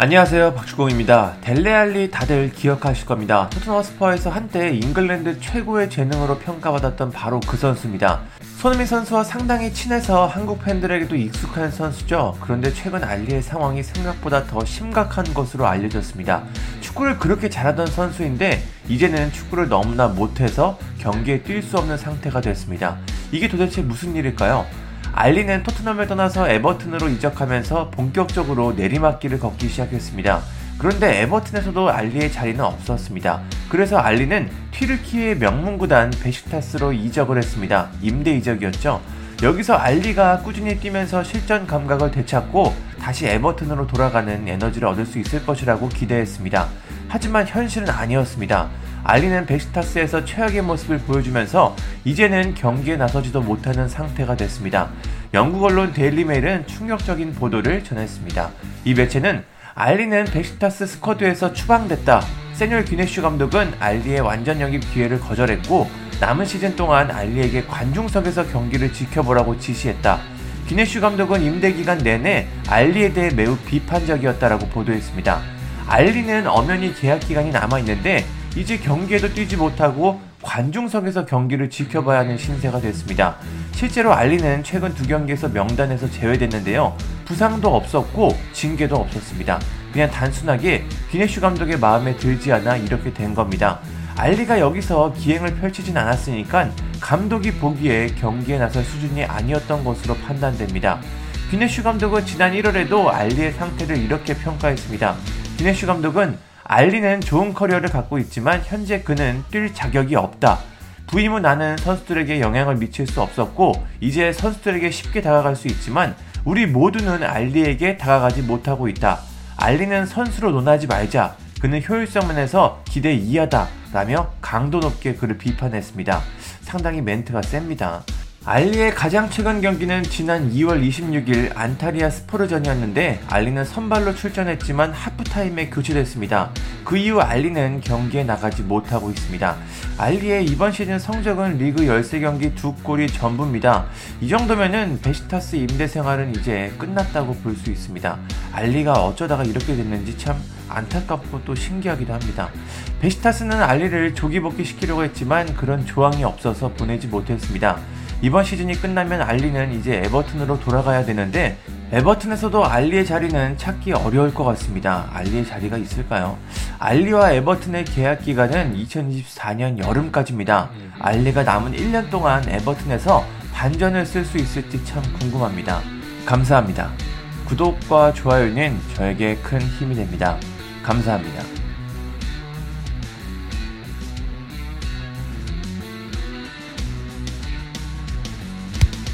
안녕하세요 박주공입니다. 델레알리 다들 기억하실 겁니다. 토트넘 스퍼에서 한때 잉글랜드 최고의 재능으로 평가받았던 바로 그 선수입니다. 손흥민 선수와 상당히 친해서 한국 팬들에게도 익숙한 선수죠. 그런데 최근 알리의 상황이 생각보다 더 심각한 것으로 알려졌습니다. 축구를 그렇게 잘하던 선수인데 이제는 축구를 너무나 못해서 경기에 뛸 수 없는 상태가 됐습니다. 이게 도대체 무슨 일일까요? 알리는 토트넘을 떠나서 에버튼으로 이적하면서 본격적으로 내리막길을 걷기 시작했습니다. 그런데 에버튼에서도 알리의 자리는 없었습니다. 그래서 알리는 튀르키의 명문구단 베식타스로 이적을 했습니다. 임대 이적이었죠. 여기서 알리가 꾸준히 뛰면서 실전 감각을 되찾고 다시 에버튼으로 돌아가는 에너지를 얻을 수 있을 것이라고 기대했습니다. 하지만 현실은 아니었습니다. 알리는 베시타스에서 최악의 모습을 보여주면서 이제는 경기에 나서지도 못하는 상태가 됐습니다. 영국 언론 데일리메일은 충격적인 보도를 전했습니다. 이 매체는 알리는 베시타스 스쿼드에서 추방됐다. 세뉴얼 귀네슈 감독은 알리의 완전 영입 기회를 거절했고 남은 시즌 동안 알리에게 관중석에서 경기를 지켜보라고 지시했다. 귀네슈 감독은 임대 기간 내내 알리에 대해 매우 비판적이었다라고 보도했습니다. 알리는 엄연히 계약 기간이 남아 있는데 이제 경기에도 뛰지 못하고 관중석에서 경기를 지켜봐야 하는 신세가 됐습니다. 실제로 알리는 최근 두 경기에서 명단에서 제외됐는데요. 부상도 없었고 징계도 없었습니다. 그냥 단순하게 비네슈 감독의 마음에 들지 않아 이렇게 된 겁니다. 알리가 여기서 기행을 펼치진 않았으니까 감독이 보기에 경기에 나설 수준이 아니었던 것으로 판단됩니다. 비네슈 감독은 지난 1월에도 알리의 상태를 이렇게 평가했습니다. 비네슈 감독은 알리는 좋은 커리어를 갖고 있지만 현재 그는 뛸 자격이 없다. 부임 후 나는 선수들에게 영향을 미칠 수 없었고 이제 선수들에게 쉽게 다가갈 수 있지만 우리 모두는 알리에게 다가가지 못하고 있다. 알리는 선수로 논하지 말자. 그는 효율성 면에서 기대 이하다. 라며 강도 높게 그를 비판했습니다. 상당히 멘트가 셉니다. 알리의 가장 최근 경기는 지난 2월 26일 안타리아 스포르전이었는데 알리는 선발로 출전했지만 하프타임에 교체됐습니다. 그 이후 알리는 경기에 나가지 못하고 있습니다. 알리의 이번 시즌 성적은 리그 13경기 2골이 전부입니다. 이 정도면은 베시타스 임대 생활은 이제 끝났다고 볼 수 있습니다. 알리가 어쩌다가 이렇게 됐는지 참 안타깝고 또 신기하기도 합니다. 베시타스는 알리를 조기 복귀시키려고 했지만 그런 조항이 없어서 보내지 못했습니다. 이번 시즌이 끝나면 알리는 이제 에버튼으로 돌아가야 되는데 에버튼에서도 알리의 자리는 찾기 어려울 것 같습니다. 알리의 자리가 있을까요? 알리와 에버튼의 계약 기간은 2024년 여름까지입니다. 알리가 남은 1년 동안 에버튼에서 반전을 쓸 수 있을지 참 궁금합니다. 감사합니다. 구독과 좋아요는 저에게 큰 힘이 됩니다. 감사합니다.